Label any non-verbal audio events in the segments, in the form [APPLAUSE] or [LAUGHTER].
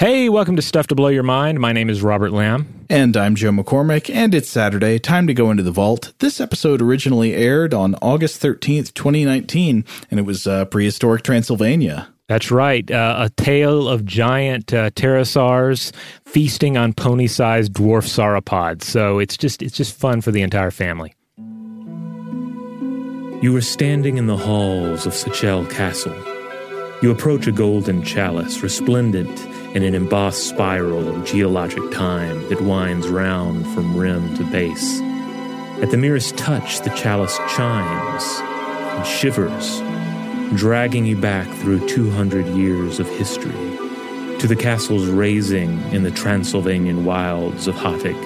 Hey, welcome to Stuff to Blow Your Mind. My name is Robert Lamb. And I'm Joe McCormick, and it's Saturday. Time to go into the vault. This episode originally aired on August 13th, 2019, and it was uh, prehistoric Transylvania. That's right. Uh, a tale of giant uh, pterosaurs feasting on pony-sized dwarf sauropods. So it's just it's just fun for the entire family. You are standing in the halls of Sechel Castle. You approach a golden chalice, resplendent in an embossed spiral of geologic time that winds round from rim to base. At the merest touch, the chalice chimes and shivers, dragging you back through 200 years of history to the castle's raising in the Transylvanian wilds of Hateg.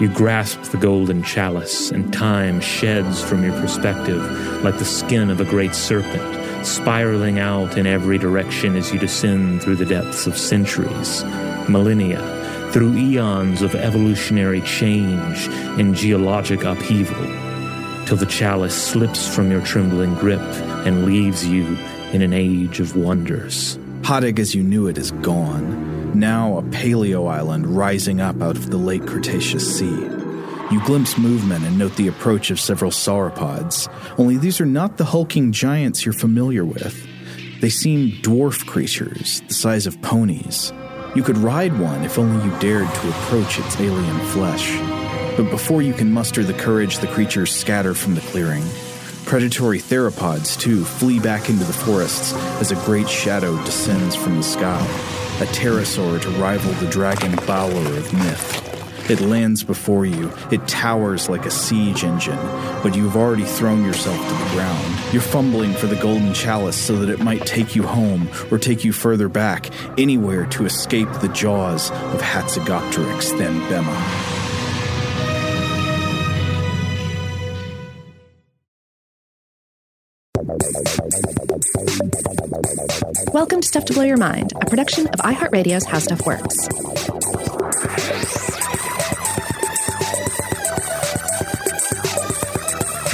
You grasp the golden chalice, and time sheds from your perspective like the skin of a great serpent spiraling out in every direction as you descend through the depths of centuries, millennia, through eons of evolutionary change and geologic upheaval, till the chalice slips from your trembling grip and leaves you in an age of wonders. Hateg as you knew it is gone, now a paleo island rising up out of the late Cretaceous Sea. You glimpse movement and note the approach of several sauropods, only these are not the hulking giants you're familiar with. They seem dwarf creatures, the size of ponies. You could ride one if only you dared to approach its alien flesh. But before you can muster the courage, the creatures scatter from the clearing. Predatory theropods, too, flee back into the forests as a great shadow descends from the sky, a pterosaur to rival the dragon Balor of myth. It lands before you. It towers like a siege engine, but you've already thrown yourself to the ground. You're fumbling for the golden chalice so that it might take you home or take you further back, anywhere to escape the jaws of Hatzegopteryx, thambema. Welcome to Stuff to Blow Your Mind, a production of iHeartRadio's How Stuff Works.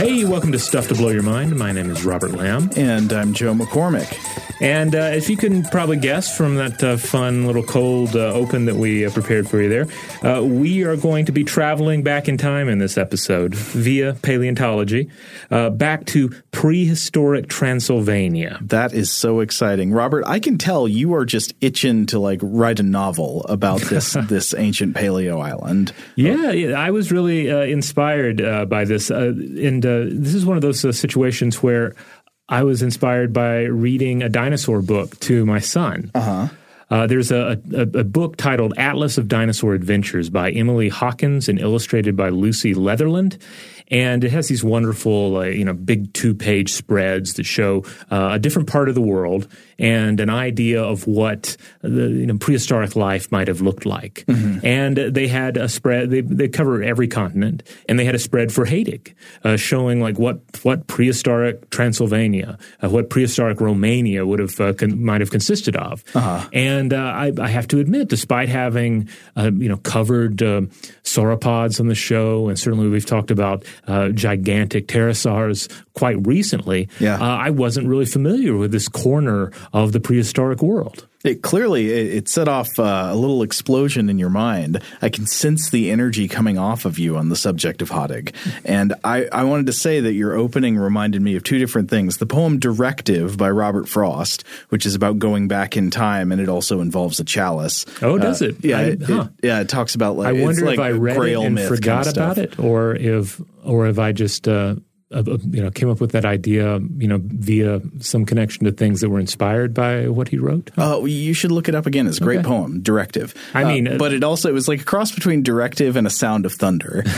Hey, welcome to Stuff to Blow Your Mind. My name is Robert Lamb. And I'm Joe McCormick. And uh, as you can probably guess from that uh, fun little cold uh, open that we uh, prepared for you there, uh, we are going to be traveling back in time in this episode via paleontology uh, back to prehistoric Transylvania. That is so exciting, Robert. I can tell you are just itching to like write a novel about this [LAUGHS] this ancient paleo island. Yeah, yeah I was really inspired by this, and this is one of those situations where I was inspired by reading a dinosaur book to my son. Uh-huh. Uh, there's a, a, a, book titled Atlas of Dinosaur Adventures by Emily Hawkins and illustrated by Lucy Leatherland and it has these wonderful, uh, you know, big two-page spreads that show uh, a different part of the world and an idea of what the you know, prehistoric life might have looked like. Mm-hmm. And they had a spread; they they cover every continent, and they had a spread for Hateg, uh, showing like what what prehistoric Transylvania, uh, what prehistoric Romania would have uh, con- might have consisted of. Uh-huh. And uh, I, I, have to admit, despite having you know covered sauropods on the show, and certainly we've talked about uh, gigantic pterosaurs quite recently, yeah. uh, I wasn't really familiar with this corner of the prehistoric world. It clearly it, it set off uh, a little explosion in your mind. I can sense the energy coming off of you on the subject of Hateg. And I, I wanted to say that your opening reminded me of two different things. The poem Directive by Robert Frost, which is about going back in time, and it also involves a chalice. Oh, does uh, it? Yeah, I, it, huh. it, yeah. It talks about like I wonder like if I read it and forgot kind of about it, or if or if I just uh, you know came up with that idea you know via some connection to things that were inspired by what he wrote? Oh uh, you should look it up again. It's a great okay. poem directive. I mean uh, but it also it was like a cross between directive and a sound of thunder. [LAUGHS]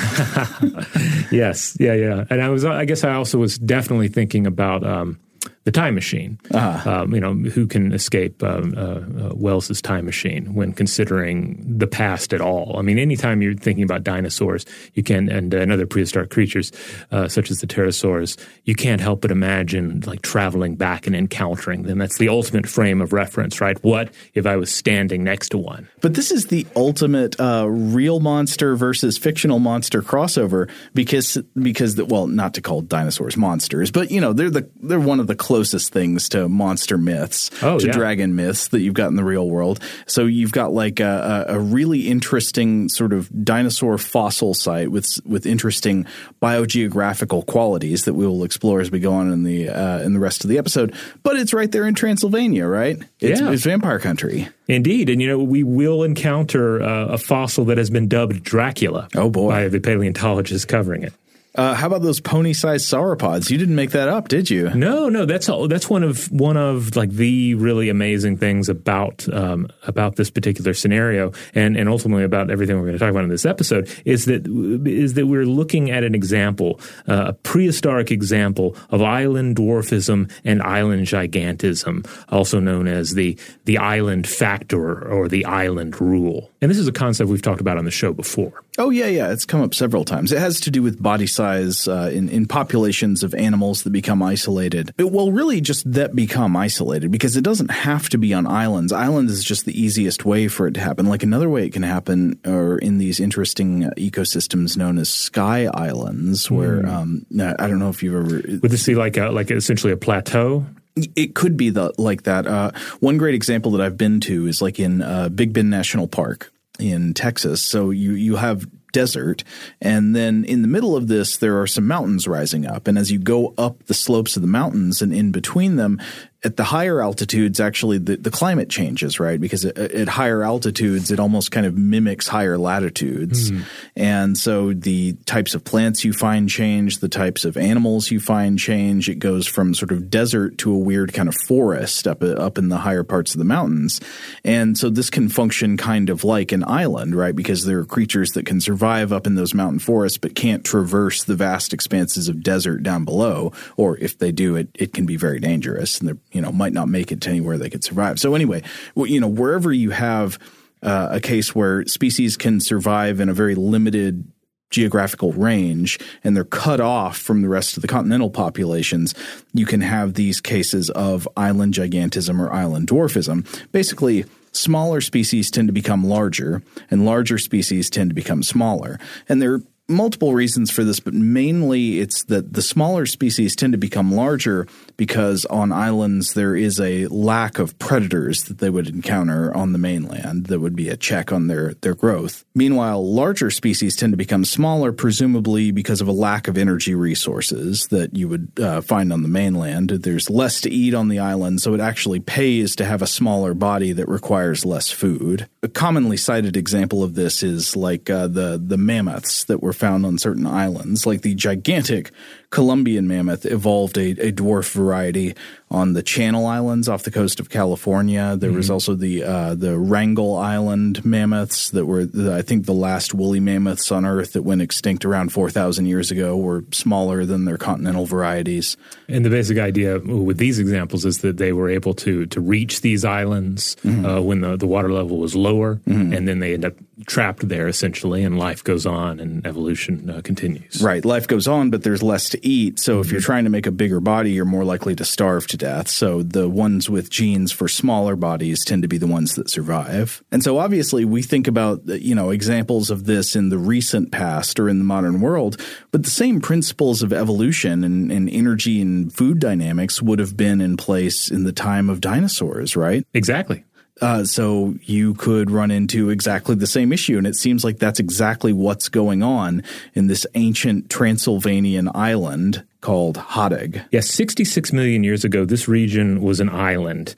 Yes. Yeah yeah. And i was i guess i also was definitely thinking about um, the time machine. Uh-huh. Um, you know, who can escape um, uh, uh, Wells's time machine when considering the past at all? I mean, anytime you're thinking about dinosaurs, you can and, uh, and other prehistoric creatures uh, such as the pterosaurs, you can't help but imagine like traveling back and encountering them. That's the ultimate frame of reference, right? What if I was standing next to one? But this is the ultimate uh, real monster versus fictional monster crossover because because the, well, not to call dinosaurs monsters, but you know they're the they're one of the closest things to monster myths, Oh, to yeah. dragon myths that you've got in the real world. So you've got like a, a, a really interesting sort of dinosaur fossil site with with interesting biogeographical qualities that we will explore as we go on in the uh, in the rest of the episode. But it's right there in Transylvania, right? It's, Yeah. it's vampire country. Indeed, and you know we will encounter uh, a fossil that has been dubbed Dracula. Oh, boy. by the paleontologists covering it. Uh, how about those pony-sized sauropods? You didn't make that up, did you? No, no, that's all, that's one of one of like the really amazing things about um, about this particular scenario, and and ultimately about everything we're going to talk about in this episode is that is that we're looking at an example, uh, a prehistoric example of island dwarfism and island gigantism, also known as the the island factor or the island rule. And this is a concept we've talked about on the show before. Oh yeah, yeah. It's come up several times. It has to do with body size uh, in in populations of animals that become isolated. It, well, really, just that become isolated because it doesn't have to be on islands. Islands is just the easiest way for it to happen. Like another way it can happen are in these interesting uh, ecosystems known as sky islands, where um, I don't know if you've ever Would this be like a, like essentially a plateau? it could be the, like that. Uh, one great example that I've been to is like in uh, Big Bend National Park in Texas. So you you have desert, and then in the middle of this there are some mountains rising up, and as you go up the slopes of the mountains and in between them. At the higher altitudes, actually, the, the climate changes, right? Because at, at higher altitudes, it almost kind of mimics higher latitudes. Hmm. And so the types of plants you find change, the types of animals you find change. It goes from sort of desert to a weird kind of forest up up in the higher parts of the mountains. And so this can function kind of like an island, right? Because there are creatures that can survive up in those mountain forests but can't traverse the vast expanses of desert down below. Or if they do, it it can be very dangerous and they you know might not make it to anywhere they could survive. So anyway, you know wherever you have uh, a case where species can survive in a very limited geographical range and they're cut off from the rest of the continental populations, you can have these cases of island gigantism or island dwarfism. Basically, smaller species tend to become larger and larger species tend to become smaller. And there are multiple reasons for this, but mainly it's that the smaller species tend to become larger because on islands there is a lack of predators that they would encounter on the mainland that would be a check on their, their growth. Meanwhile, larger species tend to become smaller, presumably because of a lack of energy resources that you would uh, find on the mainland. There's less to eat on the island, so it actually pays to have a smaller body that requires less food. A commonly cited example of this is like uh, the the mammoths that were found on certain islands, like the gigantic Columbian mammoth evolved a, a dwarf variety on the Channel Islands off the coast of California. There was also the uh, the Wrangel Island mammoths that were, the, I think, the last woolly mammoths on Earth that went extinct around 4,000 years ago were smaller than their continental varieties. And the basic idea with these examples is that they were able to to reach these islands uh, when the, the water level was lower, and then they end up trapped there essentially, and life goes on and evolution uh, continues. Right. Life goes on, but there's less to eat. So if you're trying to make a bigger body, you're more likely to starve to death. So the ones with genes for smaller bodies tend to be the ones that survive. And so obviously we think about, you know, examples of this in the recent past or in the modern world, but the same principles of evolution and, and energy and food dynamics would have been in place in the time of dinosaurs, right? Exactly. Uh, so you could run into exactly the same issue. And it seems like that's exactly what's going on in this ancient Transylvanian island called Hateg. Yeah, 66 million years ago, this region was an island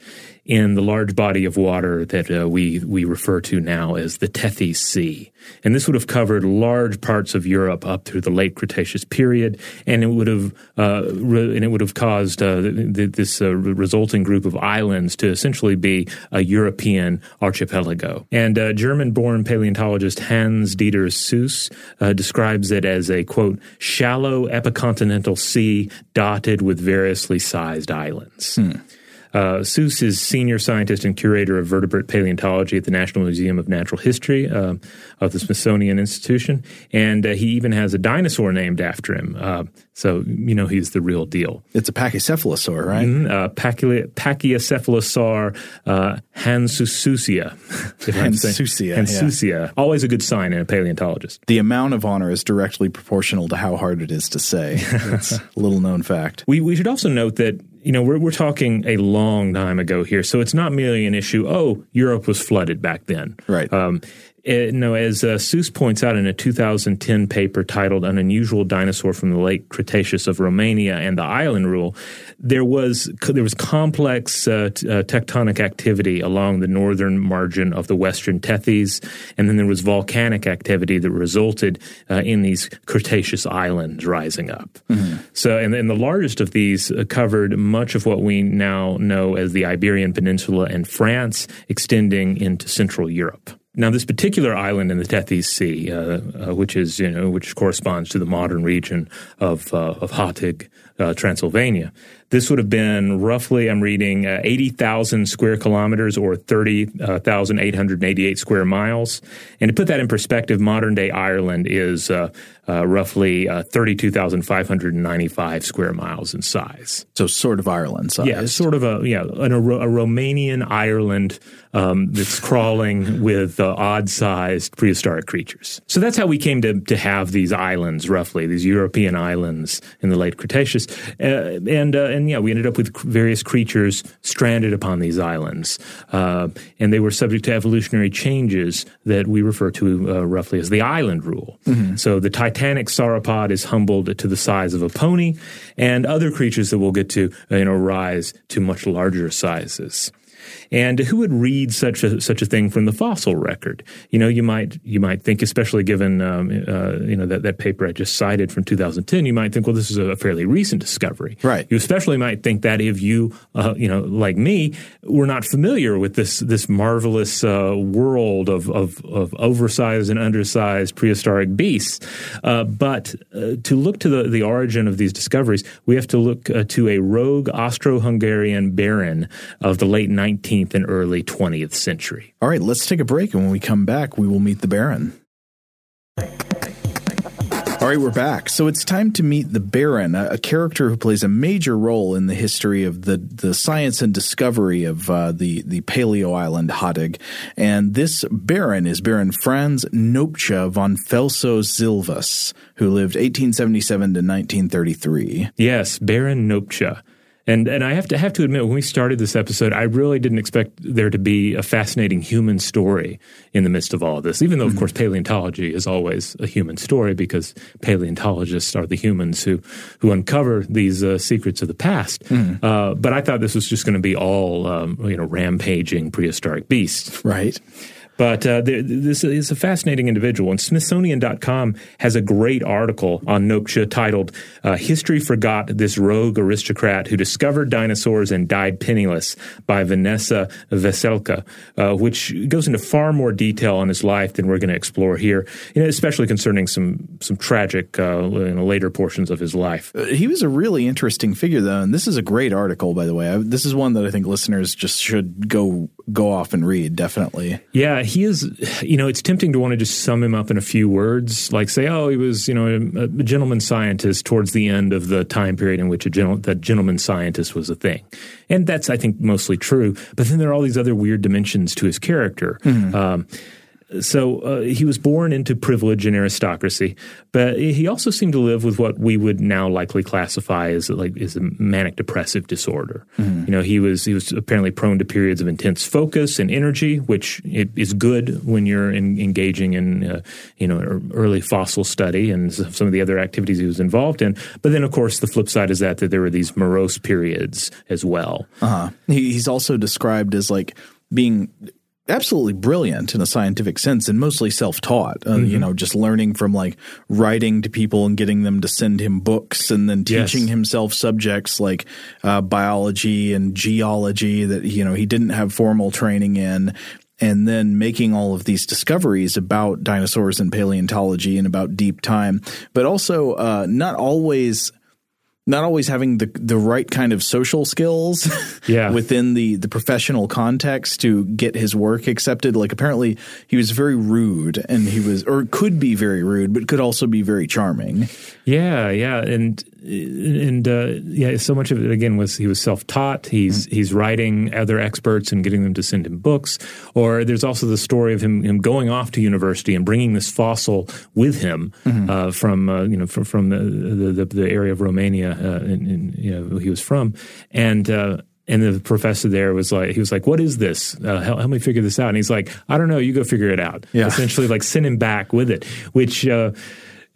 in the large body of water that uh, we we refer to now as the Tethys Sea. And this would have covered large parts of Europe up through the late Cretaceous period, and it would have uh, re- and it would have caused uh, th- th- this uh, re- resulting group of islands to essentially be a European archipelago. And uh, German-born paleontologist Hans Dieter Sues uh, describes it as a quote shallow epicontinental sea dotted with variously sized islands. Uh, Sues is senior scientist and curator of vertebrate paleontology at the National Museum of Natural History uh, of the Smithsonian Institution, and uh, he even has a dinosaur named after him. Uh, so you know he's the real deal. It's a pachycephalosaur, right? Uh, Pachy- Pachycephalosaur uh, Hanssuesia. if Hanssuesia, yeah. Hanssuesia. Always a good sign in a paleontologist. The amount of honor is directly proportional to how hard it is to say. [LAUGHS] It's a little known fact. We, we should also note that you know, we're, we're talking a long time ago here. So it's not merely an issue, oh, Europe was flooded back then. Right. Um, it, no, as uh, Sues points out in a 2010 paper titled An Unusual Dinosaur from the Late Cretaceous of Romania and the Island Rule, there was there was complex uh, t- uh, tectonic activity along the northern margin of the Western Tethys, and then there was volcanic activity that resulted uh, in these Cretaceous islands rising up. Mm-hmm. So, and, and, the largest of these uh, covered much of what we now know as the Iberian Peninsula and France, extending into Central Europe. Now, this particular island in the Tethys Sea, uh, uh, which is you know which corresponds to the modern region of uh, of Hateg, uh, Transylvania, this would have been roughly, I'm reading, uh, 80,000 square kilometers or 30,888 square miles. And to put that in perspective, modern day Ireland is uh, uh, roughly uh, 32,595 square miles in size. So sort of Ireland size. Yeah, sort of a yeah an, a, a Romanian Ireland um, that's crawling [LAUGHS] with uh, odd-sized prehistoric creatures. So that's how we came to to have these islands, roughly these European islands in the late Cretaceous, uh, and uh, and yeah, we ended up with various creatures stranded upon these islands, uh, and they were subject to evolutionary changes that we refer to uh, roughly as the island rule. Mm-hmm. So the Titanic sauropod is humbled to the size of a pony, and other creatures that we'll get to, you know, rise to much larger sizes. And who would read such a such a thing from the fossil record? You know, you might you might think, especially given um, uh, you know that, that paper I just cited from 2010, you might think, well, this is a fairly recent discovery. Right. You especially might think that if you uh, you know like me were not familiar with this this marvelous uh, world of, of, of oversized and undersized prehistoric beasts. Uh, but uh, to look to the the origin of these discoveries, we have to look uh, to a rogue Austro-Hungarian baron of the late 19th 19th and early 20th century. All right, let's take a break, and when we come back, we will meet the Baron. All right, we're back. So it's time to meet the Baron, a, a, character who plays a major role in the history of the, the science and discovery of uh, the, the paleo island Hattig. And this Baron is Baron Franz Nopcsa von Felso-Silvas, who lived 1877 to 1933. Yes, Baron Nopcsa. And and I have to have to admit, when we started this episode, I really didn't expect there to be a fascinating human story in the midst of all of this. Even though, of mm-hmm. course, paleontology is always a human story because paleontologists are the humans who who uncover these uh, secrets of the past. Mm-hmm. Uh, but I thought this was just going to be all um, you know rampaging prehistoric beasts, right? But uh, this is a fascinating individual. And Smithsonian.com has a great article on Nopcsa titled uh, History Forgot This Rogue Aristocrat Who Discovered Dinosaurs and Died Penniless by Vanessa Veselka, uh, which goes into far more detail on his life than we're going to explore here, you know, especially concerning some, some tragic uh, later portions of his life. Uh, he was a really interesting figure, though. And this is a great article, by the way. I, this is one that I think listeners just should go go off and read, definitely. Yeah, he is, you know, it's tempting to want to just sum him up in a few words, like say, oh, he was, you know, a, a gentleman scientist towards the end of the time period in which a gentle, that gentleman scientist was a thing. And that's, I think, mostly true. But then there are all these other weird dimensions to his character. Mm-hmm. Um, so uh, he was born into privilege and aristocracy, but he also seemed to live with what we would now likely classify as like is a manic depressive disorder. Mm-hmm. You know, he was he was apparently prone to periods of intense focus and energy, which is good when you're in, engaging in uh, you know early fossil study and some of the other activities he was involved in. But then, of course, the flip side is that that there were these morose periods as well. Uh-huh. He's also described as like being absolutely brilliant in a scientific sense and mostly self-taught uh, mm-hmm. you know just learning from like writing to people and getting them to send him books and then teaching yes. himself subjects like uh, biology and geology that you know he didn't have formal training in and then making all of these discoveries about dinosaurs and paleontology and about deep time, but also uh, not always not always having the the right kind of social skills [LAUGHS] yeah. within the the professional context to get his work accepted like apparently he was very rude and he was or could be very rude but could also be very charming yeah yeah and and uh, yeah, so much of it again was he was self-taught. He's mm-hmm. he's writing other experts and getting them to send him books. Or there's also the story of him him going off to university and bringing this fossil with him mm-hmm. uh, from uh, you know from, from the, the, the area of Romania in, in, you know, he was from, and. Uh, and the professor there was like, he was like, "What is this? Uh, help, help, me figure this out." And he's like, "I don't know. You go figure it out." Yeah. Essentially, like send him back with it, which uh,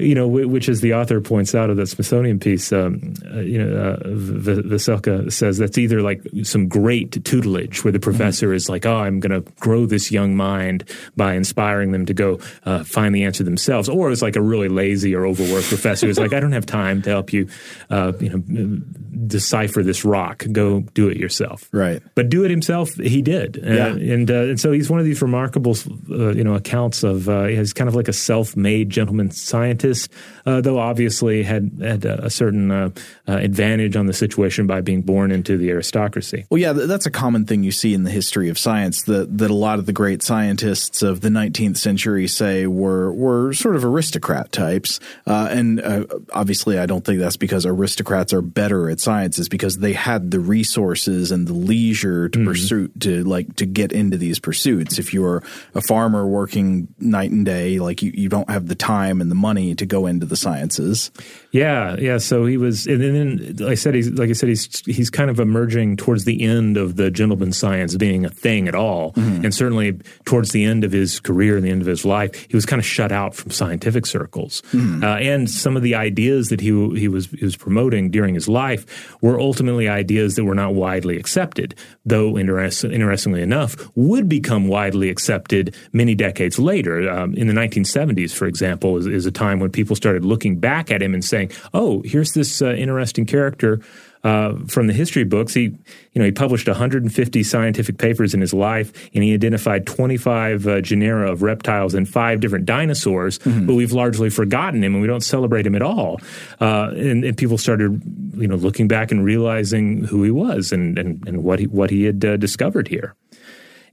you know, which as the author points out of the Smithsonian piece, um, uh, you know, uh, Veselka says that's either like some great tutelage where the mm-hmm. professor mm-hmm. is like, oh, I'm going to grow this young mind by inspiring them to go uh, find the answer themselves, or it's like a really lazy or overworked professor who's like, I don't have time to help you, uh, you know, decipher this rock. Go do it yourself. Right. But do it himself, he did. Uh, yeah. and, uh, and so he's one of these remarkable, you know, accounts of, he's kind of like a self-made gentleman scientist is uh, though obviously had had a certain uh, uh, advantage on the situation by being born into the aristocracy. Well, yeah, that's a common thing you see in the history of science that that a lot of the great scientists of the 19th century say were were sort of aristocrat types, uh, and uh, obviously I don't think that's because aristocrats are better at science. It's because they had the resources and the leisure to mm-hmm. pursue to like to get into these pursuits. If you're a farmer working night and day, like you, you don't have the time and the money to go into the sciences. Yeah, yeah. So he was, and then like I said, he's like I said, he's he's kind of emerging towards the end of the gentleman science being a thing at all, mm-hmm. and certainly towards the end of his career and the end of his life, he was kind of shut out from scientific circles, mm-hmm. uh, and some of the ideas that he he was he was promoting during his life were ultimately ideas that were not widely accepted, though interest, interestingly enough, would become widely accepted many decades later. Um, in the 1970s, for example, is, is a time when people started looking back at him and saying saying, "Oh, here's this uh, interesting character." Uh, from the history books, he, you know, he published 150 scientific papers in his life, and he identified 25 uh, genera of reptiles and five different dinosaurs. Mm-hmm. But we've largely forgotten him, and we don't celebrate him at all. Uh, and, and, people started, you know, looking back and realizing who he was and and, and what he what he had uh, discovered here.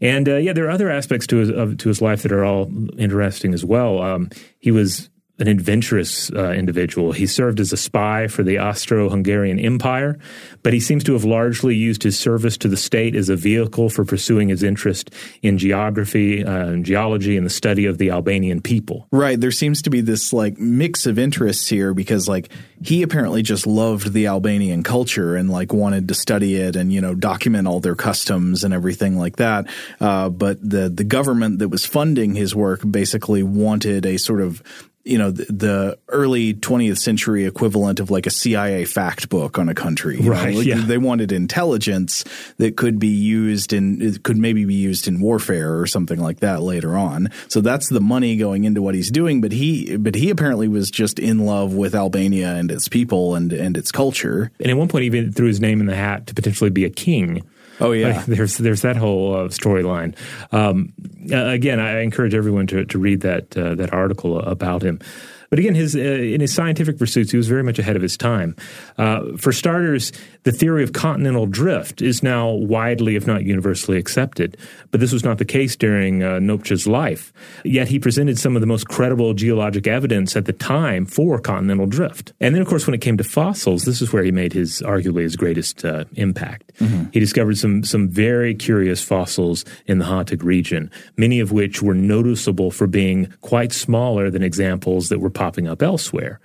And uh, yeah, there are other aspects to his of, to his life that are all interesting as well. Um, he was an adventurous uh, individual. He served as a spy for the Austro Hungarian Empire, but he seems to have largely used his service to the state as a vehicle for pursuing his interest in geography, uh, and geology, and the study of the Albanian people. Right. There seems to be this like mix of interests here because like he apparently just loved the Albanian culture and like wanted to study it and you know document all their customs and everything like that. Uh, but the the government that was funding his work basically wanted a sort of you know the, the, early 20th century equivalent of like a CIA fact book on a country. Right. Like yeah. They wanted intelligence that could be used in it could maybe be used in warfare or something like that later on. So that's the money going into what he's doing. But he but he apparently was just in love with Albania and its people and and its culture. And at one point, he even threw his name in the hat to potentially be a king. Oh yeah, like, there's there's that whole uh, storyline. Um, again, I encourage everyone to to read that uh, that article about him. But again, his uh, in his scientific pursuits, he was very much ahead of his time. Uh, for starters, the theory of continental drift is now widely, if not universally, accepted. But this was not the case during uh, Nopcsa's life. Yet he presented some of the most credible geologic evidence at the time for continental drift. And then, of course, when it came to fossils, this is where he made his arguably his greatest uh, impact. Mm-hmm. He discovered some some very curious fossils in the Hateg region, many of which were noticeable for being quite smaller than examples that were popping up elsewhere.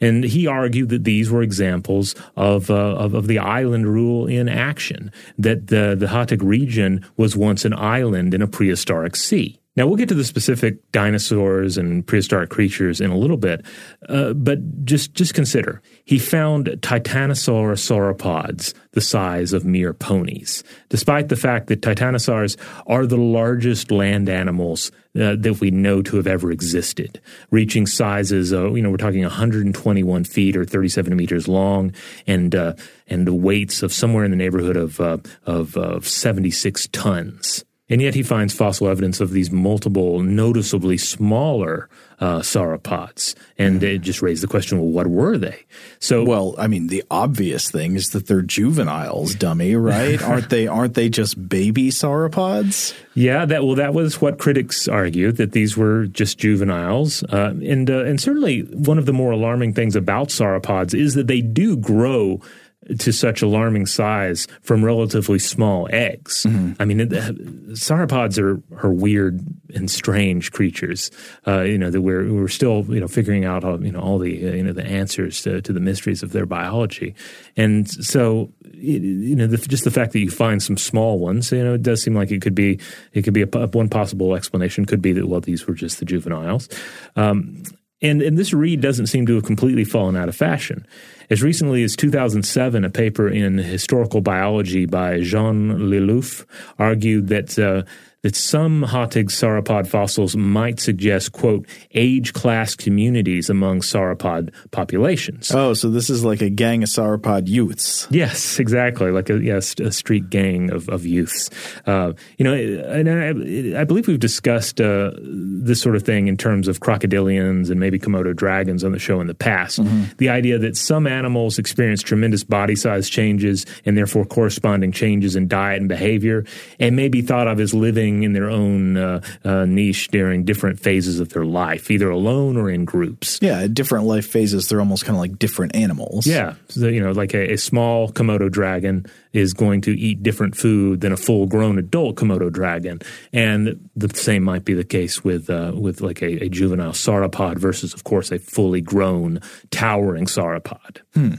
And he argued that these were examples of, uh, of, of, the island rule in action, that the, the Hateg region was once an island in a prehistoric sea. Now, we'll get to the specific dinosaurs and prehistoric creatures in a little bit, uh, but just, just consider he found titanosaur sauropods the size of mere ponies, despite the fact that titanosaurs are the largest land animals uh, that we know to have ever existed, reaching sizes, of, you know, we're talking 121 feet or 37 meters long and, uh, and weights of somewhere in the neighborhood of, uh, of, of 76 tons. And yet he finds fossil evidence of these multiple, noticeably smaller uh, sauropods. And it just raised the question, well, what were they? So, well, I mean, the obvious thing is that they're juveniles, dummy, right? [LAUGHS] aren't they? Aren't they just baby sauropods? Yeah, that well, that was what critics argued that these were just juveniles, uh, and uh, and certainly one of the more alarming things about sauropods is that they do grow to such alarming size from relatively small eggs. Mm-hmm. I mean, it, sauropods are, are weird and strange creatures. Uh, you know that we're we're still you know figuring out all, you know all the uh, you know the answers to, to the mysteries of their biology, and so you know the, just the fact that you find some small ones, you know, it does seem like it could be it could be a, one possible explanation could be that well these were just the juveniles. Um, and, and this read doesn't seem to have completely fallen out of fashion. As recently as 2007, a paper in Historical Biology by Jean Le Loeuff argued that uh, that some Hateg sauropod fossils might suggest, quote, age class communities among sauropod populations. Oh, so this is like a gang of sauropod youths. Yes, exactly. Like a, yes, a street gang of, of youths. Uh, you know, and I, I, believe we've discussed uh, this sort of thing in terms of crocodilians and maybe Komodo dragons on the show in the past. Mm-hmm. The idea that some animals experience tremendous body size changes and therefore corresponding changes in diet and behavior and may be thought of as living in their own uh, uh, niche during different phases of their life, either alone or in groups. Yeah, different life phases, they're almost kind of like different animals. Yeah, so, you know, like a, a, small Komodo dragon is going to eat different food than a full-grown adult Komodo dragon, and the same might be the case with uh, with like a, a, juvenile sauropod versus, of course, a fully grown towering sauropod. Hmm.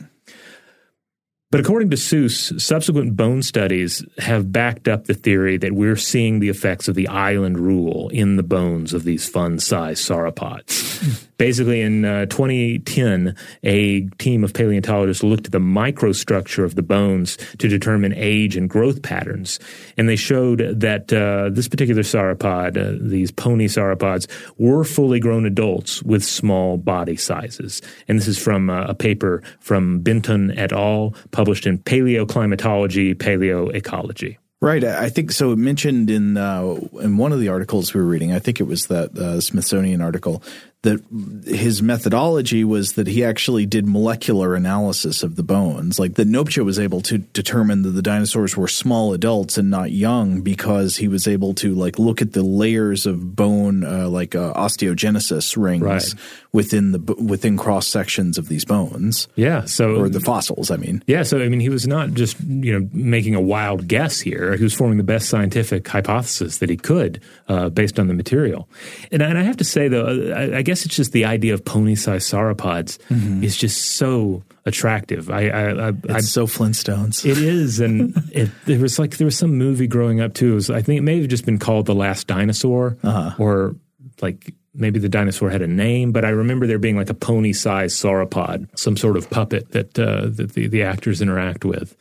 But according to Sues, subsequent bone studies have backed up the theory that we're seeing the effects of the island rule in the bones of these fun-sized sauropods. Basically, in uh, 2010, a team of paleontologists looked at the microstructure of the bones to determine age and growth patterns. And they showed that uh, this particular sauropod, uh, these pony sauropods, were fully grown adults with small body sizes. And this is from uh, a paper from Benton et al., published in Paleoclimatology, Paleoecology. Right, I think so. It mentioned in uh, in one of the articles we were reading, I think it was that uh, Smithsonian article, that his methodology was that he actually did molecular analysis of the bones. Like that Nopcsa was able to determine that the dinosaurs were small adults and not young because he was able to like look at the layers of bone, uh, like uh, osteogenesis rings right. within the within cross sections of these bones. Yeah, so or the fossils. I mean, yeah. So I mean, he was not just you know making a wild guess here. He was forming the best scientific hypothesis that he could uh, based on the material. And, and I have to say though, I, I guess it's just the idea of pony-sized sauropods mm-hmm. is just so attractive. I, I, I it's I, so Flintstones. It is, and [LAUGHS] it, there was like there was some movie growing up too. Was, I think it may have just been called The Last Dinosaur, uh-huh. or like maybe the dinosaur had a name, but I remember there being like a pony-sized sauropod, some sort of puppet that uh, that the, the actors interact with.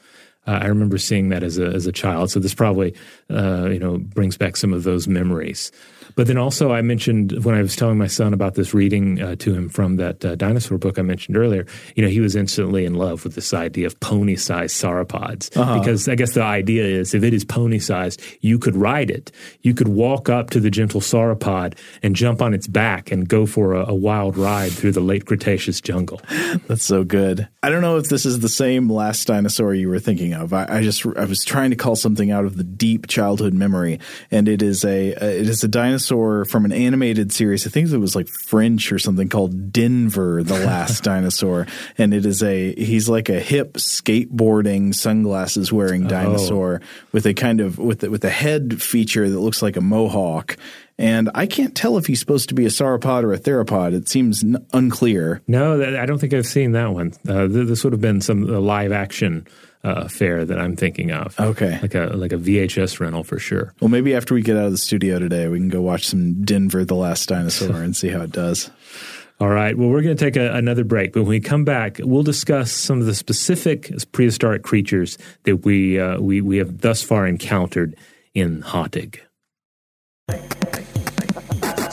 Uh, I remember seeing that as a as a child, so this probably uh, you know brings back some of those memories. But then also, I mentioned when I was telling my son about this reading uh, to him from that uh, dinosaur book I mentioned earlier, you know, he was instantly in love with this idea of pony sized sauropods. Uh-huh. Because I guess the idea is if it is pony sized, you could ride it. You could walk up to the gentle sauropod and jump on its back and go for a, a wild ride through the late Cretaceous jungle. That's so good. I don't know if this is the same last dinosaur you were thinking of. I, I just I was trying to call something out of the deep childhood memory, and it is a uh, it is a dinosaur from an animated series. I think it was like French or something called Denver, the [LAUGHS] last dinosaur. And it is a, he's like a hip skateboarding, sunglasses wearing oh. dinosaur oh. with a kind of, with, with a head feature that looks like a mohawk. And I can't tell if he's supposed to be a sauropod or a theropod. It seems n- unclear. No, I don't think I've seen that one. Uh, this would have been some live action uh, fare that I'm thinking of. Okay, like a like a VHS rental for sure. Well, maybe after we get out of the studio today, we can go watch some Denver: The Last Dinosaur and see how it does. [LAUGHS] All right. Well, we're going to take a, another break, but when we come back, we'll discuss some of the specific prehistoric creatures that we uh, we we have thus far encountered in Hateg.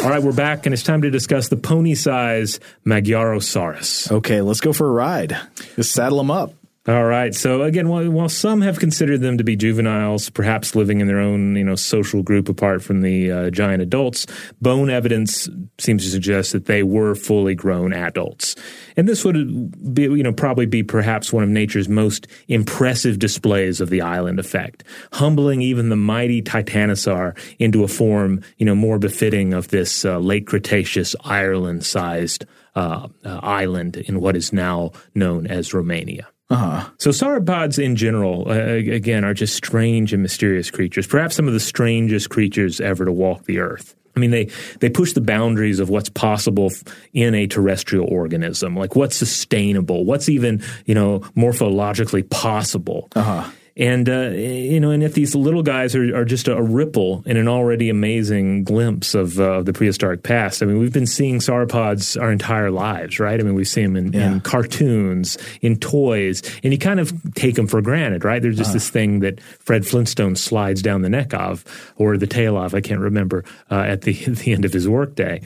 All right, we're back, and it's time to discuss the pony-size Magyarosaurus. Okay, let's go for a ride. Just saddle them up. All right. So again, while, while, some have considered them to be juveniles, perhaps living in their own you know social group apart from the uh, giant adults, bone evidence seems to suggest that they were fully grown adults. And this would be you know probably be perhaps one of nature's most impressive displays of the island effect, humbling even the mighty Titanosaur into a form you know more befitting of this uh, late Cretaceous Ireland-sized uh, uh, island in what is now known as Romania. Uh-huh. So sauropods in general, uh, again, are just strange and mysterious creatures. Perhaps some of the strangest creatures ever to walk the earth. I mean, they, they push the boundaries of what's possible in a terrestrial organism, like what's sustainable, what's even, you know, morphologically possible. Uh-huh. And, uh, you know, and if these little guys are, are just a, ripple in an already amazing glimpse of uh, the prehistoric past, I mean, we've been seeing sauropods our entire lives, right? I mean, we see them in, yeah. in cartoons, in toys, and you kind of take them for granted, right? There's just uh this thing that Fred Flintstone slides down the neck of, or the tail of, I can't remember, uh, at the, at [LAUGHS] the end of his workday.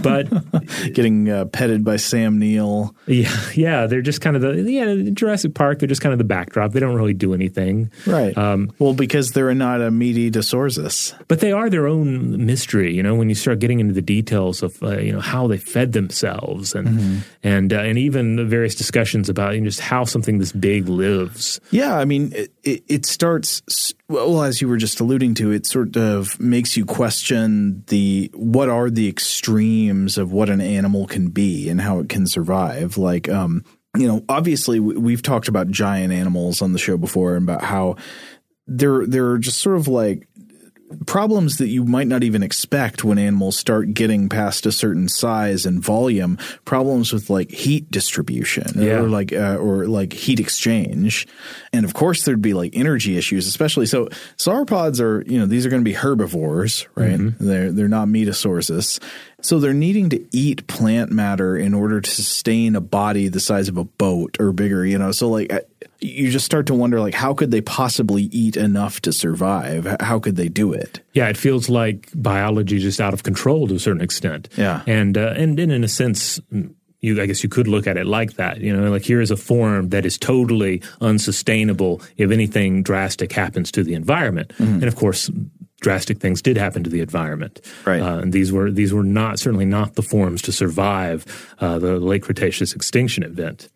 But [LAUGHS] getting uh, petted by Sam Neill. Yeah, yeah, they're just kind of the, yeah, Jurassic Park, they're just kind of the backdrop. They don't really do anything thing. Right. Um, well, because they're not a meaty Disorzus. But they are their own mystery, you know, when you start getting into the details of, uh, you know, how they fed themselves and mm-hmm. and uh, and even the various discussions about you know, just how something this big lives. Yeah, I mean, it, it starts, well, as you were just alluding to, it sort of makes you question the what are the extremes of what an animal can be and how it can survive. Like, um, you know, obviously we've talked about giant animals on the show before and about how they're they're just sort of like problems that you might not even expect when animals start getting past a certain size and volume problems with like heat distribution yeah. or like uh, or like heat exchange and of course there'd be like energy issues especially so sauropods are you know these are going to be herbivores right mm-hmm. they're they're not metasaurus so they're needing to eat plant matter in order to sustain a body the size of a boat or bigger, you know. So like you just start to wonder like how could they possibly eat enough to survive? How could they do it? Yeah, it feels like biology just out of control to a certain extent. Yeah. And uh, and, and in a sense you, I guess you could look at it like that. You know, like here is a form that is totally unsustainable if anything drastic happens to the environment. Mm-hmm. And of course, drastic things did happen to the environment. Right. Uh, and these were these were not certainly not the forms to survive uh, the late Cretaceous extinction event.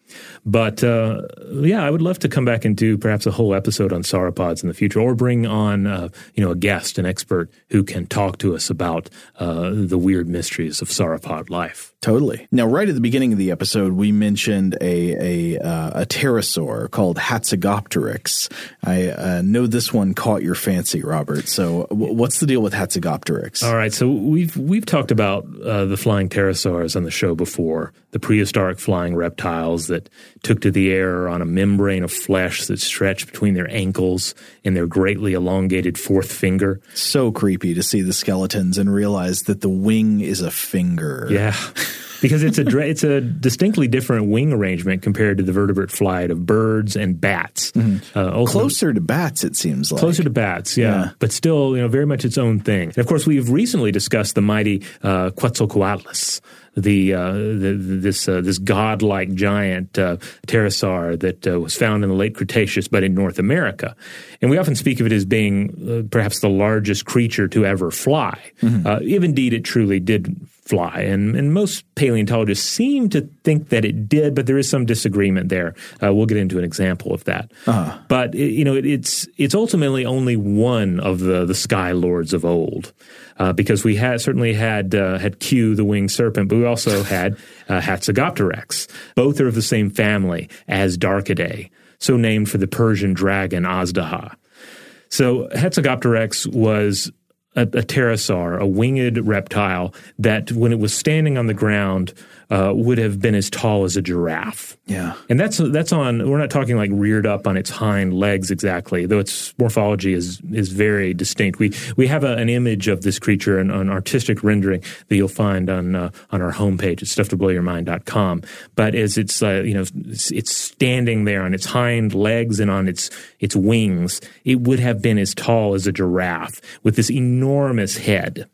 But uh, yeah, I would love to come back and do perhaps a whole episode on sauropods in the future, or bring on uh, you know a guest, an expert who can talk to us about uh, the weird mysteries of sauropod life. Totally. Now, right at the beginning of the episode, we mentioned a a, uh, a pterosaur called Hatzegopteryx. I uh, know this one caught your fancy, Robert. So, w- what's the deal with Hatzegopteryx? All right. So we've we've talked about uh, the flying pterosaurs on the show before, the prehistoric flying reptiles that took to the air on a membrane of flesh that stretched between their ankles and their greatly elongated fourth finger. So creepy to see the skeletons and realize that the wing is a finger. Yeah. because it's a it's a distinctly different wing arrangement compared to the vertebrate flight of birds and bats. Mm-hmm. Uh, closer to bats, it seems like closer to bats, yeah. yeah. but still, you know, very much its own thing. And of course, we've recently discussed the mighty uh, Quetzalcoatlus, the, uh, the this uh, this godlike giant uh, pterosaur that uh, was found in the late Cretaceous, but in North America, and we often speak of it as being uh, perhaps the largest creature to ever fly. Mm-hmm. Uh, if indeed it truly did fly, and and most paleontologists seem to think that it did, but there is some disagreement there. we'll get into an example of that. Uh-huh. But it, you know, it, it's it's ultimately only one of the the sky lords of old uh, because we had certainly had uh, had Q, the winged serpent, but we also had uh. Both are of the same family Azhdarchidae, so named for the Persian dragon Azdaha. So Hatzegopteryx was a, pterosaur, a winged reptile that, when it was standing on the ground, uh, would have been as tall as a giraffe. Yeah, and that's that's on. We're not talking like reared up on its hind legs exactly, though its morphology is is very distinct. We we have a, an image of this creature, an, an artistic rendering that you'll find on uh, on our homepage at stufftoblowyourmind.com. But as it's uh, you know it's, it's standing there on its hind legs and on its its wings, it would have been as tall as a giraffe with this enormous head.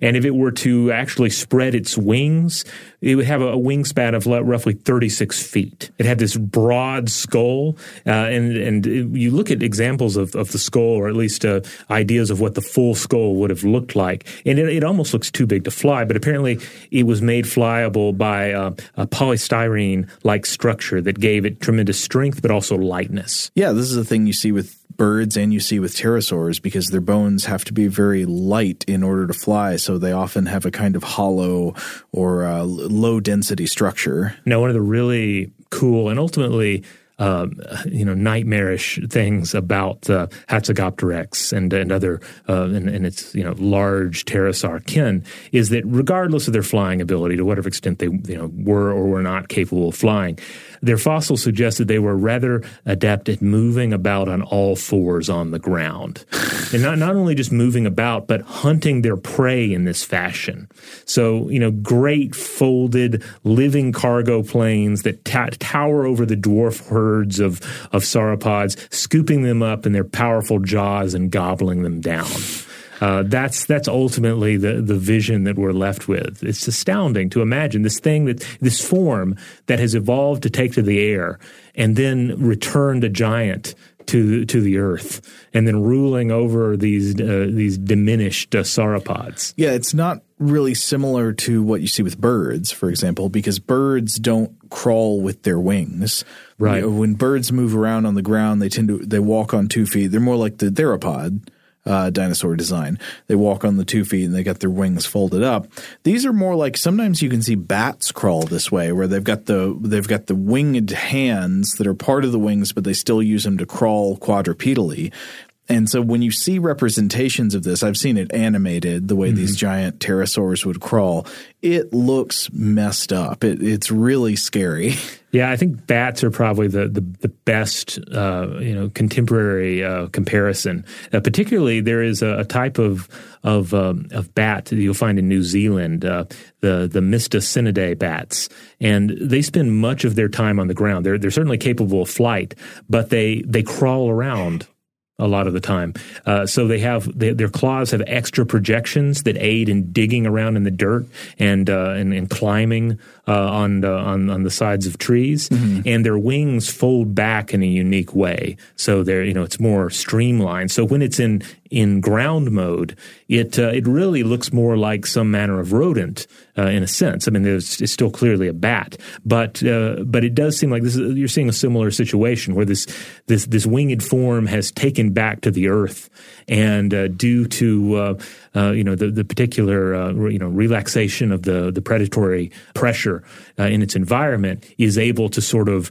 And if it were to actually spread its wings, it would have a, wingspan of roughly 36 feet. It had this broad skull, uh, and and you look at examples of, of the skull, or at least uh, ideas of what the full skull would have looked like, and it, it, almost looks too big to fly. But apparently, it was made flyable by uh, a polystyrene-like structure that gave it tremendous strength, but also lightness. Yeah, this is a thing you see with birds and you see with pterosaurs because their bones have to be very light in order to fly. So they often have a kind of hollow or uh, low density structure. Now, one of the really cool and ultimately um, you know, nightmarish things about uh, Hatzegopteryx and and other uh, and, and, its you know large pterosaur kin is that regardless of their flying ability, to whatever extent they you know were or were not capable of flying, their fossils suggested they were rather adept at moving about on all fours on the ground. [SIGHS] and not, not only just moving about, but hunting their prey in this fashion. So, you know, great folded living cargo planes that tower over the dwarf herds of, of sauropods, scooping them up in their powerful jaws and gobbling them down. [SIGHS] [LAUGHS] Uh, that's that's ultimately the the vision that we're left with. It's astounding to imagine this thing that this form that has evolved to take to the air and then returned a giant to to the earth and then ruling over these uh, these diminished uh, sauropods. Yeah, it's not really similar to what you see with birds, for example, because birds don't crawl with their wings. Right. You know, when birds move around on the ground, they tend to they walk on two feet. They're more like the theropod uh, dinosaur design. They walk on the two feet and they got their wings folded up. These are more like sometimes you can see bats crawl this way, where they've got the they've got the winged hands that are part of the wings, but they still use them to crawl quadrupedally. And so when you see representations of this, I've seen it animated the way mm-hmm. these giant pterosaurs would crawl. It looks messed up. It, it's really scary. [LAUGHS] Yeah, I think bats are probably the the, the best uh, you know contemporary uh, comparison. Uh, particularly, there is a, a type of of um, of bat that you'll find in New Zealand, uh, the the Mystacinidae bats, and they spend much of their time on the ground. They're they're certainly capable of flight, but they they crawl around a lot of the time. Uh, so they have they, their claws have extra projections that aid in digging around in the dirt and uh, and, and, climbing uh, on, the, on on the sides of trees. Mm-hmm. And their wings fold back in a unique way, so they're you know it's more streamlined. So when it's in in ground mode, it uh, it really looks more like some manner of rodent uh, in a sense. I mean, it's still clearly a bat, but uh, but it does seem like this is, you're seeing a similar situation where this this this winged form has taken back to the earth, and uh, due to uh, uh, you know the the particular you know relaxation of the the predatory pressure in its environment, is able to sort of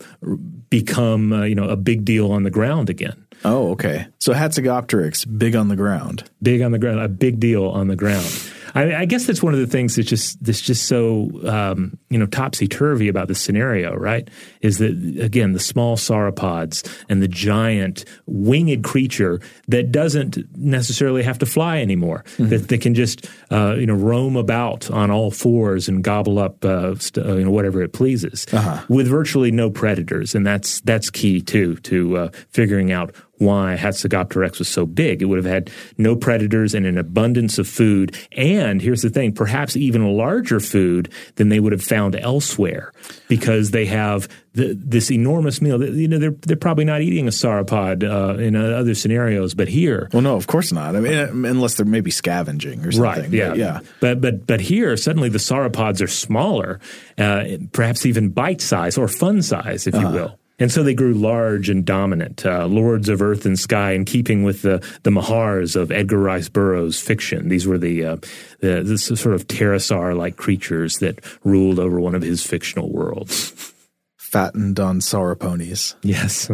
become you know a big deal on the ground again. Oh, okay. So Hatzegopteryx, big on the ground. Big on the ground, a big deal on the ground. I, I, guess that's one of the things that's just that's just so um, you know topsy turvy about the scenario, right? Is that again the small sauropods and the giant winged creature that doesn't necessarily have to fly anymore, mm-hmm. that, that can just uh, you know roam about on all fours and gobble up uh, st- uh, you know whatever it pleases, uh-huh. with virtually no predators, and that's that's key too to uh, figuring out why Hatzegopteryx was so big. It would have had no predators and an abundance of food. And here's the thing, perhaps even larger food than they would have found elsewhere because they have the, this enormous meal. You know, they're, they're probably not eating a sauropod uh, in uh, other scenarios, but here. Well, no, of course not. I mean, unless they're maybe scavenging or something. Right, yeah. But, yeah. But, but, but here, suddenly the sauropods are smaller, uh, perhaps even bite size or fun size, if you uh-huh. will. And so they grew large and dominant, uh, lords of earth and sky, in keeping with the, the Mahars of Edgar Rice Burroughs' fiction. These were the, uh, the, the sort of pterosaur like creatures that ruled over one of his fictional worlds [LAUGHS] fattened on sauroponies. Yes.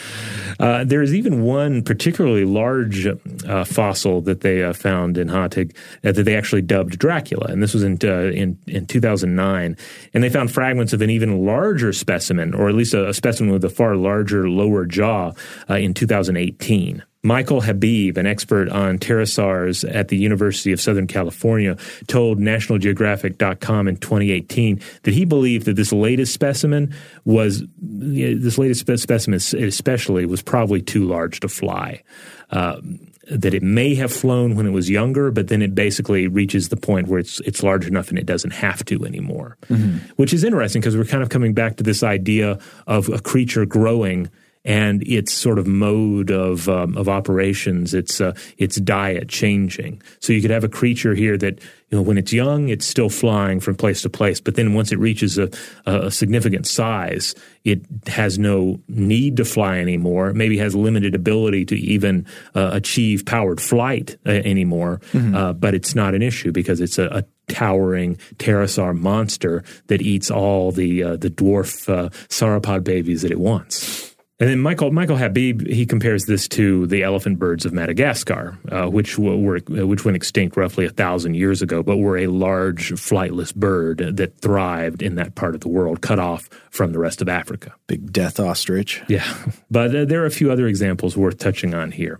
[LAUGHS] uh, there is even one particularly large uh, fossil that they uh, found in Hateg uh, that they actually dubbed Dracula, and this was in, uh, in, in 2009. And they found fragments of an even larger specimen, or at least a, a specimen with a far larger lower jaw, uh, in 2018. Michael Habib, an expert on pterosaurs at the University of Southern California, told NationalGeographic.com in 2018 that he believed that this latest specimen was this latest specimen, especially, was probably too large to fly. Uh, that it may have flown when it was younger, but then it basically reaches the point where it's it's large enough and it doesn't have to anymore. Mm-hmm. Which is interesting because we're kind of coming back to this idea of a creature growing and its sort of mode of um, of operations, its uh, its diet changing. So you could have a creature here that you know when it's young, it's still flying from place to place, but then once it reaches a, a significant size, it has no need to fly anymore. Maybe has limited ability to even uh, achieve powered flight uh, anymore. Mm-hmm. Uh, but it's not an issue because it's a, a towering pterosaur monster that eats all the uh, the dwarf uh, sauropod babies that it wants. And then Michael Michael Habib he compares this to the elephant birds of Madagascar, uh, which were which went extinct roughly a thousand years ago, but were a large flightless bird that thrived in that part of the world, cut off from the rest of Africa. Big death ostrich. Yeah, [LAUGHS] but uh, there are a few other examples worth touching on here.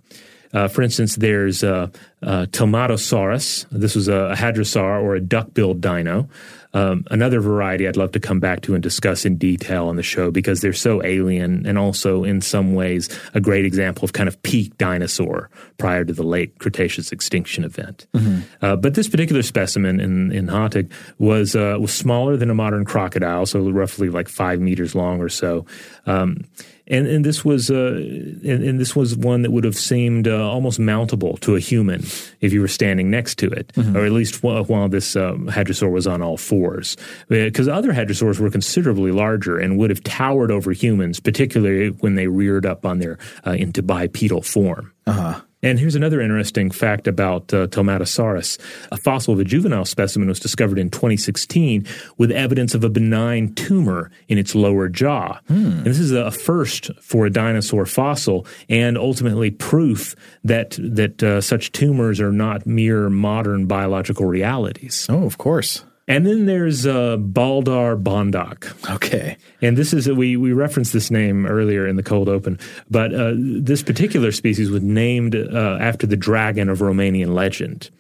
Uh, for instance, there's uh, uh. This was a, a hadrosaur or a duck-billed dino. Um, another variety I'd love to come back to and discuss in detail on the show because they're so alien and also in some ways a great example of kind of peak dinosaur prior to the late Cretaceous extinction event. Mm-hmm. Uh, but this particular specimen in in Hateg was uh, was smaller than a modern crocodile, so roughly like five meters long or so. Um, and and this was uh, and, and, this was one that would have seemed uh, almost mountable to a human if you were standing next to it, mm-hmm. or at least while, while this um, hadrosaur was on all fours. Because uh, other hadrosaurs were considerably larger and would have towered over humans, particularly when they reared up on their uh, into bipedal form. Uh-huh. And here's another interesting fact about uh, Telmatosaurus. A fossil of a juvenile specimen was discovered in 2016 with evidence of a benign tumor in its lower jaw. Hmm. And this is a first for a dinosaur fossil and ultimately proof that, that uh, such tumors are not mere modern biological realities. Oh, of course. And then there's uh, Balaur bondoc. Okay. And this is, we, we referenced this name earlier in the cold open, but uh, this particular species was named uh, after the dragon of Romanian legend.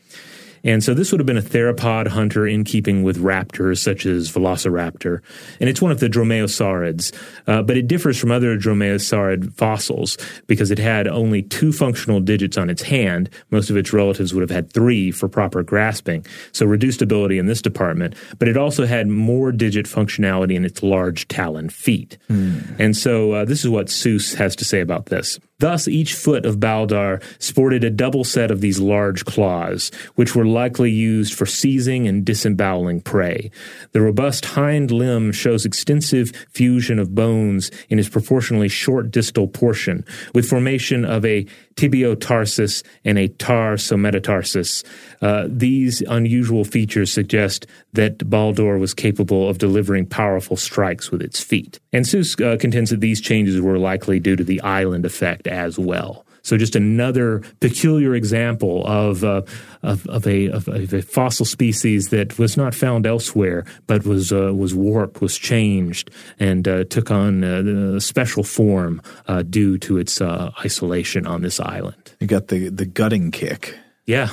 And so this would have been a theropod hunter in keeping with raptors such as Velociraptor. And it's one of the dromaeosaurids, uh, but it differs from other dromaeosaurid fossils because it had only two functional digits on its hand. Most of its relatives would have had three for proper grasping, so reduced ability in this department. But it also had more digit functionality in its large talon feet. Mm. And so uh, this is what Sues has to say about this. Thus, each foot of Balaur sported a double set of these large claws, which were likely used for seizing and disemboweling prey. The robust hind limb shows extensive fusion of bones in its proportionally short distal portion, with formation of a tibiotarsus and a tarsometatarsus. Uh, these unusual features suggest that Balaur was capable of delivering powerful strikes with its feet. And Sues uh, contends that these changes were likely due to the island effect as well. So just another peculiar example of, uh, of, of, a, of, a, fossil species that was not found elsewhere, but was uh, was warped, was changed, and uh, took on uh, a special form uh, due to its uh, isolation on this island. You got the the gutting kick. Yeah.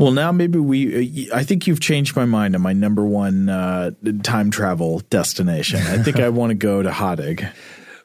Well, now maybe we. I think you've changed my mind on my number one time travel destination. I think I [LAUGHS] want to go to Hateg.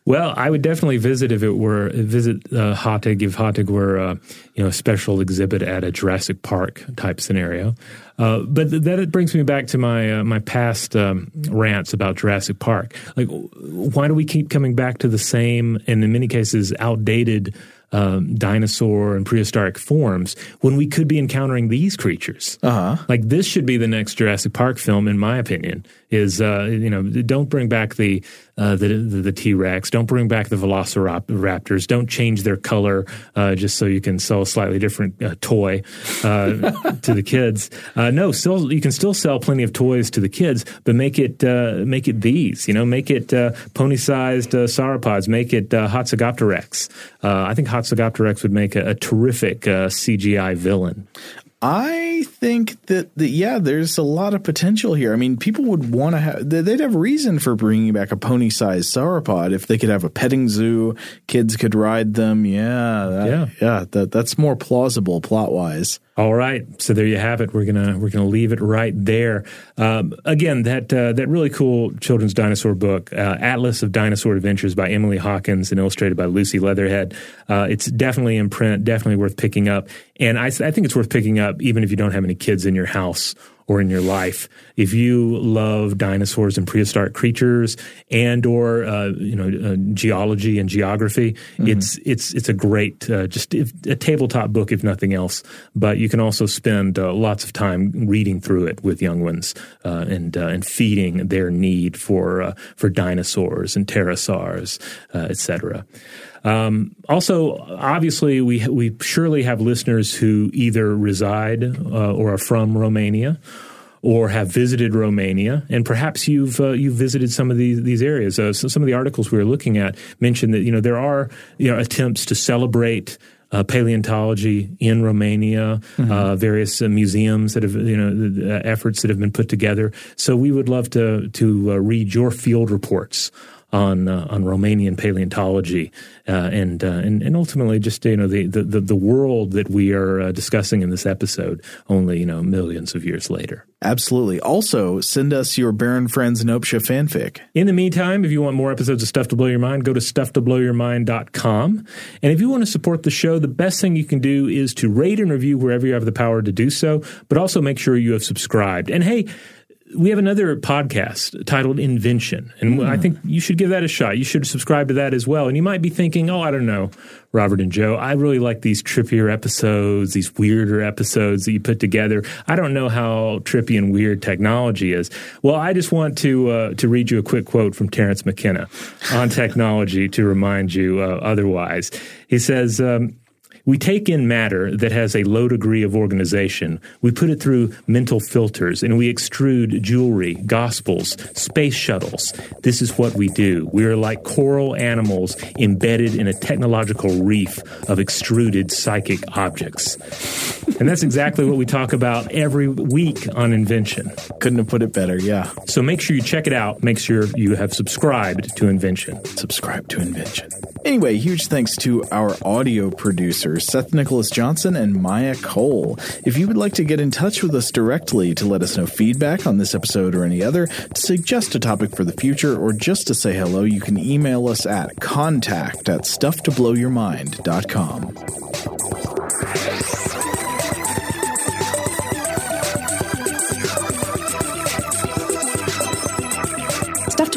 Well, I would definitely visit if it were visit uh, if Hateg were uh, you know a special exhibit at a Jurassic Park type scenario. Uh, but th- that brings me back to my uh, my past um, rants about Jurassic Park. Like, why do we keep coming back to the same and in many cases outdated um, dinosaur and prehistoric forms when we could be encountering these creatures. Uh-huh. Like this should be the next Jurassic Park film, in my opinion. Is uh, you know don't bring back the uh, the the T Rex, don't bring back the Velociraptors, don't change their color uh, just so you can sell a slightly different uh, toy uh, [LAUGHS] to the kids. Uh, no, still you can still sell plenty of toys to the kids, but make it make it these. You know, make it pony sized sauropods, make it uh, Hatzegopteryx. I think Hatzegopteryx would make a, a terrific uh, CGI villain. I think that, that yeah, there's a lot of potential here. I mean, people would want to have they'd have reason for bringing back a pony-sized sauropod if they could have a petting zoo, kids could ride them. Yeah, that, yeah, yeah. That that's more plausible plot-wise. All right, so there you have it. We're gonna we're gonna leave it right there. Um, again, that uh, that really cool children's dinosaur book, uh, Atlas of Dinosaur Adventures by Emily Hawkins and illustrated by Lucy Letherland. Uh, it's definitely in print, definitely worth picking up, and I, I think it's worth picking up even if you don't have any kids in your house or in your life, if you love dinosaurs and prehistoric creatures and or uh, you know uh, geology and geography, mm-hmm. it's it's it's a great uh, just if, a tabletop book if nothing else. But you can also spend uh, lots of time reading through it with young ones uh, and uh, and feeding their need for for dinosaurs and pterosaurs, etc. Um, also, obviously, we we surely have listeners who either reside uh, or are from Romania or have visited Romania, and perhaps you've uh, you've visited some of these these areas. Uh, so some of the articles we were looking at mentioned that you know there are you know attempts to celebrate. Uh, paleontology in Romania, mm-hmm. uh, various uh, museums that have, you know, uh, efforts that have been put together. So we would love to to uh, read your field reports on uh, on Romanian paleontology uh, and, uh, and and ultimately just you know the the, the world that we are uh, discussing in this episode only you know millions of years later. Absolutely. Also, send us your Baron Franz Nopcsa fanfic. In the meantime, if you want more episodes of Stuff to Blow Your Mind, go to stufftoblowyourmind.com. And if you want to support the show, the best thing you can do is to rate and review wherever you have the power to do so, but also make sure you have subscribed. And hey, we have another podcast titled Invention, and mm. I think you should give that a shot. You should subscribe to that as well. And you might be thinking, oh, I don't know, Robert and Joe, I really like these trippier episodes, these weirder episodes that you put together. I don't know how trippy and weird technology is. Well, I just want to uh, to read you a quick quote from Terence McKenna on [LAUGHS] technology to remind you uh, otherwise. He says. Um, we take in matter that has a low degree of organization, we put it through mental filters, and we extrude jewelry, gospels, space shuttles. This is what we do. We are like coral animals embedded in a technological reef of extruded psychic objects. And that's exactly what we talk about every week on Invention. Couldn't have put it better, yeah. So make sure you check it out. Make sure you have subscribed to Invention. Subscribe to Invention. Anyway, huge thanks to our audio Seth Nicholas Johnson and Maya Cole. If you would like to get in touch with us directly to let us know feedback on this episode or any other, to suggest a topic for the future, or just to say hello, you can email us at contact at stufftoblowyourmind.com.